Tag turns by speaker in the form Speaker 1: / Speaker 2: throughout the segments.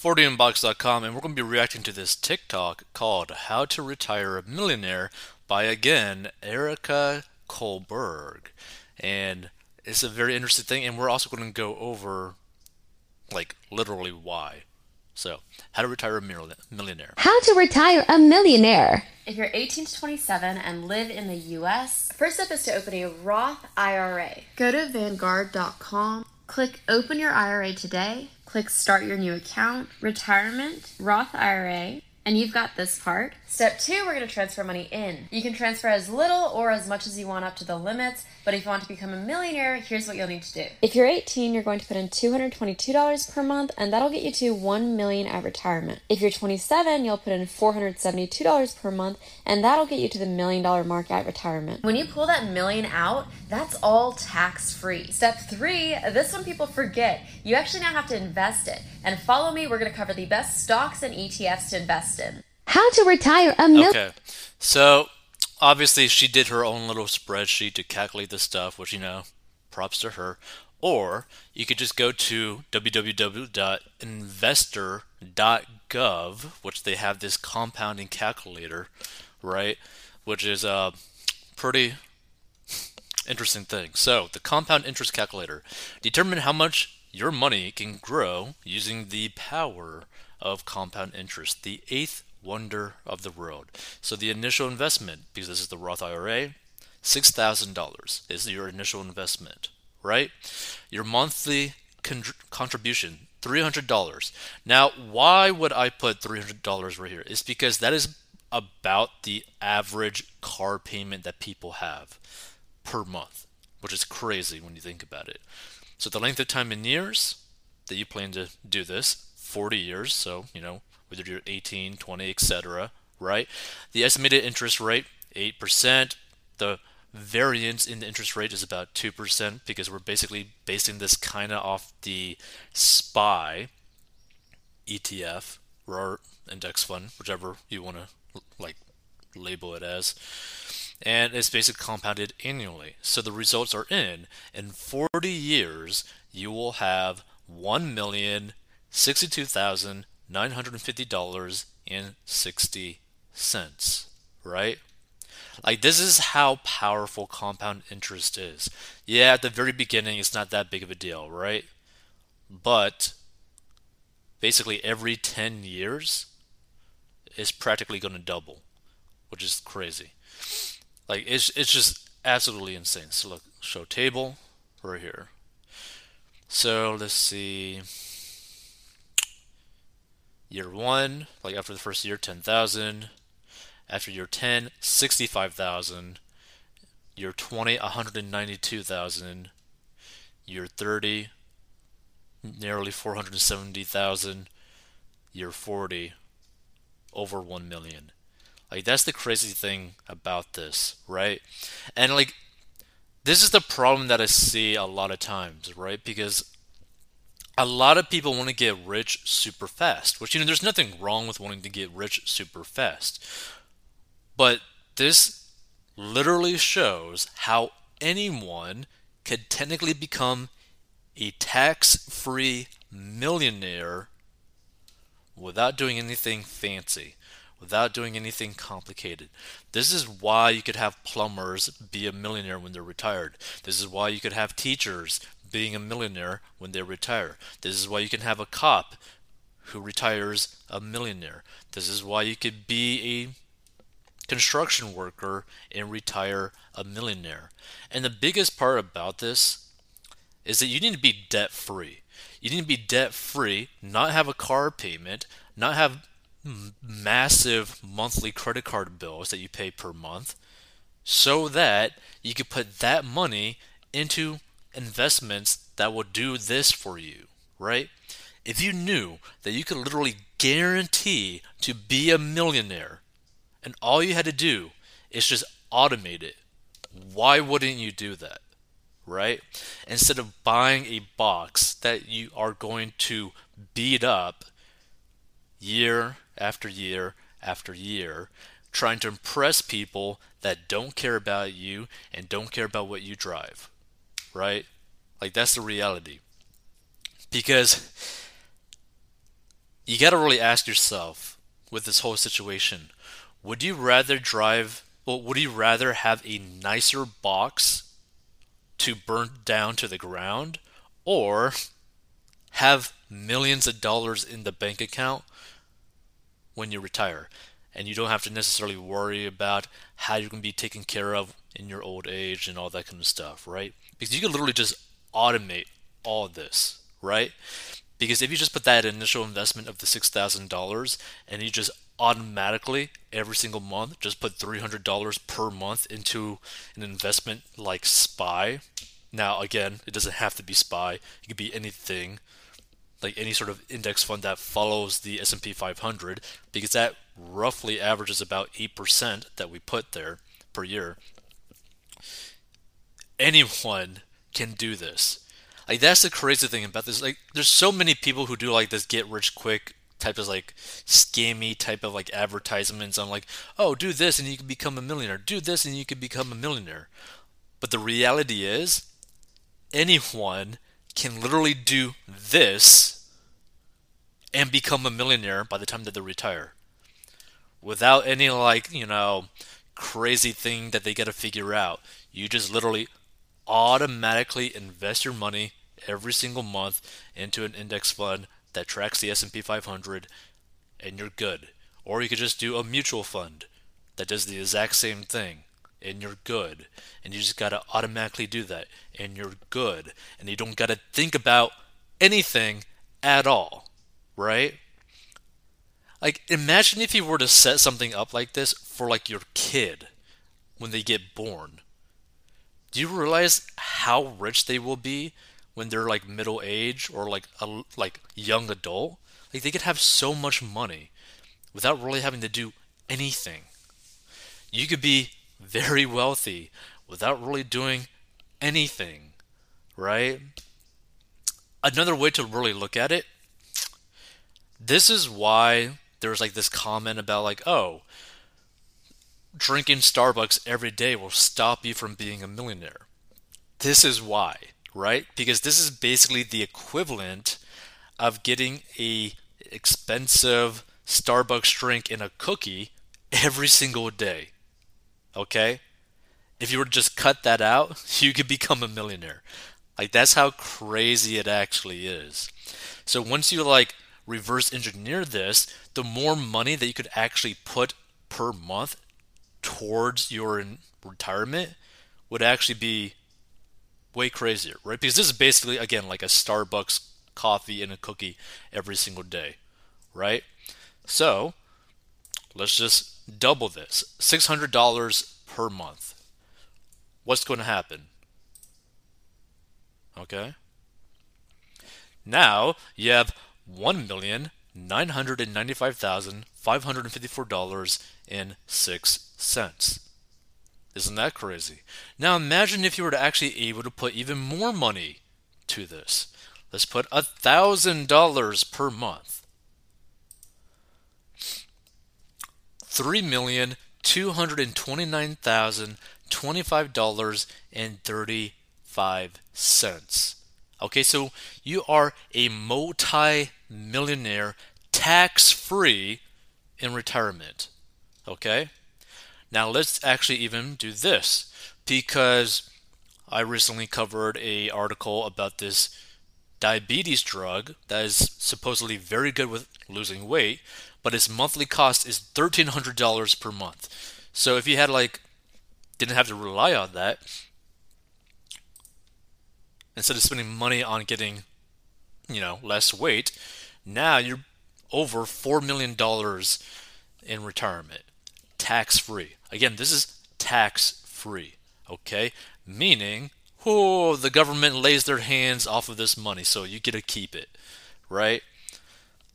Speaker 1: 40inbox.com, and we're going to be reacting to this TikTok called How to Retire a Millionaire by, again, Erika Kullberg. And it's a very interesting thing, and we're also going to go over, like, literally why. So, how to retire a millionaire.
Speaker 2: How to retire a millionaire.
Speaker 3: If you're 18 to 27 and live in the US, first step is to open a Roth IRA. Go to Vanguard.com, click Open Your IRA today Click Start Your New Account, Retirement, Roth IRA, and you've got this part. Step two, we're going to transfer money in. You can transfer as little or as much as you want up to the limits, but if you want to become a millionaire, here's what you'll need to do. If you're 18, you're going to put in $222 per month, and that'll get you to 1 million at retirement. If you're 27, you'll put in $472 per month, and that'll get you to the million dollar mark at retirement. When you pull that million out, that's all tax free. Step three, this one people forget. You actually now have to invest it. And follow me, we're going to cover the best stocks and ETFs to invest in.
Speaker 2: How to retire a million.
Speaker 1: Okay. So, obviously, she did her own little spreadsheet to calculate this stuff, which, you know, props to her. Or you could just go to www.investor.gov, which they have this compounding calculator, right? Which is a pretty interesting thing. So, the compound interest calculator determine how much your money can grow using the power of compound interest, the eighth wonder of the world. So the initial investment, because this is the Roth IRA, $6,000 is your initial investment, right? Your monthly con- contribution, $300. Now, why would I put $300 right here? It's because that is about the average car payment that people have per month, which is crazy when you think about it. So the length of time in years that you plan to do this, 40 years, so, you know, whether you're 18, 20, etc., right? The estimated interest rate, 8%. The variance in the interest rate is about 2% because we're basically basing this kind of off the SPY ETF or index fund, whichever you want to like label it as. And it's basically compounded annually. So the results are in. In 40 years, you will have 1,062,000 $950.60, right? Like, this is how powerful compound interest is. Yeah, at the very beginning, it's not that big of a deal, right? But basically, every 10 years, it's practically going to double, which is crazy. Like, it's, it's just absolutely insane. So, look, show table right here. So, let's see year one, like after the first year, 10,000. After year 10, 65,000. Year 20, 192,000. Year 30, nearly 470,000. Year 40, over 1 million. Like, that's the crazy thing about this, right? And, like, this is the problem that I see a lot of times, right? Because a lot of people want to get rich super fast, which, you know, there's nothing wrong with wanting to get rich super fast. But this literally shows how anyone could technically become a tax free millionaire without doing anything fancy, without doing anything complicated. This is why you could have plumbers be a millionaire when they're retired. This is why you could have teachers being a millionaire when they retire. This is why you can have a cop who retires a millionaire. This is why you could be a construction worker and retire a millionaire. And the biggest part about this is that you need to be debt free. You need to be debt free, not have a car payment, not have massive monthly credit card bills that you pay per month, so that you can put that money into investments that will do this for you, right? If you knew that you could literally guarantee to be a millionaire and all you had to do is just automate it, why wouldn't you do that? Right? Instead of buying a box that you are going to beat up year after year after year, trying to impress people that don't care about you and don't care about what you drive right? Like that's the reality. Because you got to really ask yourself with this whole situation would you rather drive, well, would you rather have a nicer box to burn down to the ground or have millions of dollars in the bank account when you retire? And you don't have to necessarily worry about how you're going to be taken care of in your old age and all that kind of stuff, right? Because you can literally just automate all this, right? Because if you just put that initial investment of the $6,000 and you just automatically every single month just put $300 per month into an investment like SPY. Now, again, it doesn't have to be SPY. It could be anything, like any sort of index fund that follows the S&P 500 because that roughly averages about 8% that we put there per year. Anyone can do this. Like that's the crazy thing about this. Like there's so many people who do like this get rich quick type of like scammy type of like advertisements on like, oh, do this and you can become a millionaire. Do this and you can become a millionaire. But the reality is, anyone can literally do this and become a millionaire by the time that they retire without any like, you know, crazy thing that they got to figure out. You just literally automatically invest your money every single month into an index fund that tracks the S&P 500 and you're good. Or you could just do a mutual fund that does the exact same thing and you're good. And you just got to automatically do that and you're good. And you don't got to think about anything at all, right? Like imagine if you were to set something up like this for like your kid when they get born. Do you realize how rich they will be when they're like middle age or like a like young adult, like they could have so much money without really having to do anything. You could be very wealthy without really doing anything, right? Another way to really look at it, this is why there's like this comment about like, oh, drinking Starbucks every day will stop you from being a millionaire. This is why right? Because this is basically the equivalent of getting a expensive Starbucks drink and a cookie every single day. Okay? If you were to just cut that out, you could become a millionaire. Like that's how crazy it actually is. So once you like reverse engineer this, the more money that you could actually put per month towards your retirement would actually be way crazier, right? Because this is basically again like a Starbucks coffee and a cookie every single day, right? So let's just double this $600 per month. What's going to happen? Okay. Now you have one million nine hundred and ninety-five thousand five hundred and fifty-four dollars and six cents. Isn't that crazy? Now imagine if you were to actually able to put even more money to this. Let's put a thousand dollars per month. Three million two hundred and twenty-nine thousand twenty-five dollars and thirty-five cents. Okay, so you are a multi-millionaire tax-free in retirement. Okay? Now let's actually even do this because I recently covered a article about this diabetes drug that is supposedly very good with losing weight, but its monthly cost is $1300 per month. So if you had like didn't have to rely on that instead of spending money on getting you know less weight, now you're over 4 million dollars in retirement tax free. Again, this is tax free, okay? Meaning, oh, the government lays their hands off of this money, so you get to keep it, right?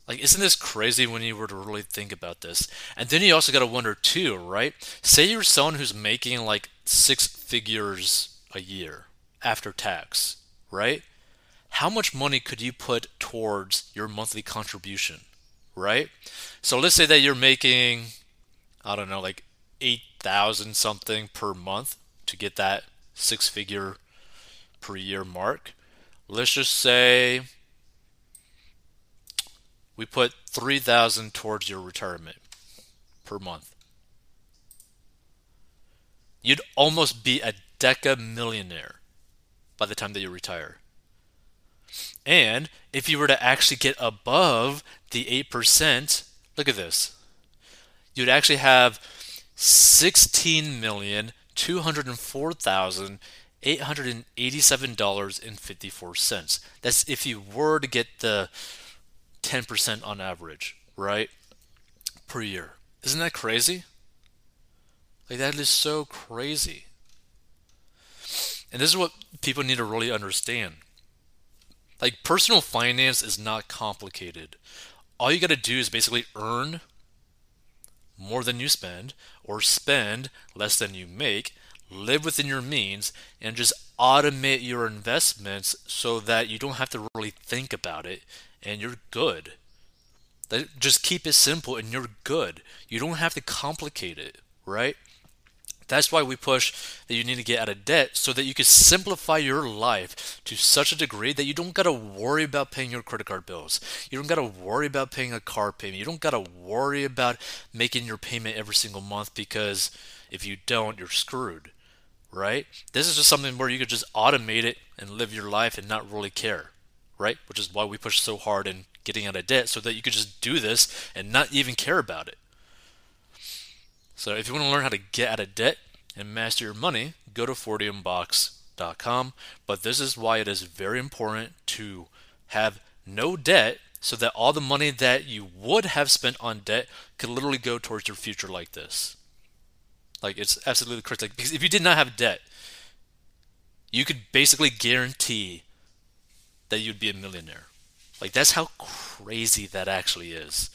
Speaker 1: Like, isn't this crazy when you were to really think about this? And then you also got to wonder, too, right? Say you're someone who's making like six figures a year after tax, right? How much money could you put towards your monthly contribution, right? So let's say that you're making, I don't know, like eight thousand something per month to get that six figure per year mark. Let's just say we put 3000 towards your retirement per month. You'd almost be a deca millionaire by the time that you retire. And if you were to actually get above the 8%, look at this. You'd actually have 16,204,887.54. That's if you were to get the 10% on average, right? Per year. Isn't that crazy? Like, that is so crazy. And this is what people need to really understand. Like, personal finance is not complicated. All you got to do is basically earn more than you spend or spend less than you make, live within your means, and just automate your investments so that you don't have to really think about it and you're good. Just keep it simple and you're good. You don't have to complicate it, right? That's why we push that you need to get out of debt so that you can simplify your life to such a degree that you don't got to worry about paying your credit card bills. You don't got to worry about paying a car payment. You don't got to worry about making your payment every single month because if you don't, you're screwed. Right? This is just something where you could just automate it and live your life and not really care. Right? Which is why we push so hard in getting out of debt so that you could just do this and not even care about it. So if you want to learn how to get out of debt and master your money, go to fortiumbox.com. But this is why it is very important to have no debt so that all the money that you would have spent on debt could literally go towards your future like this. Like it's absolutely critical because if you did not have debt, you could basically guarantee that you'd be a millionaire. Like that's how crazy that actually is.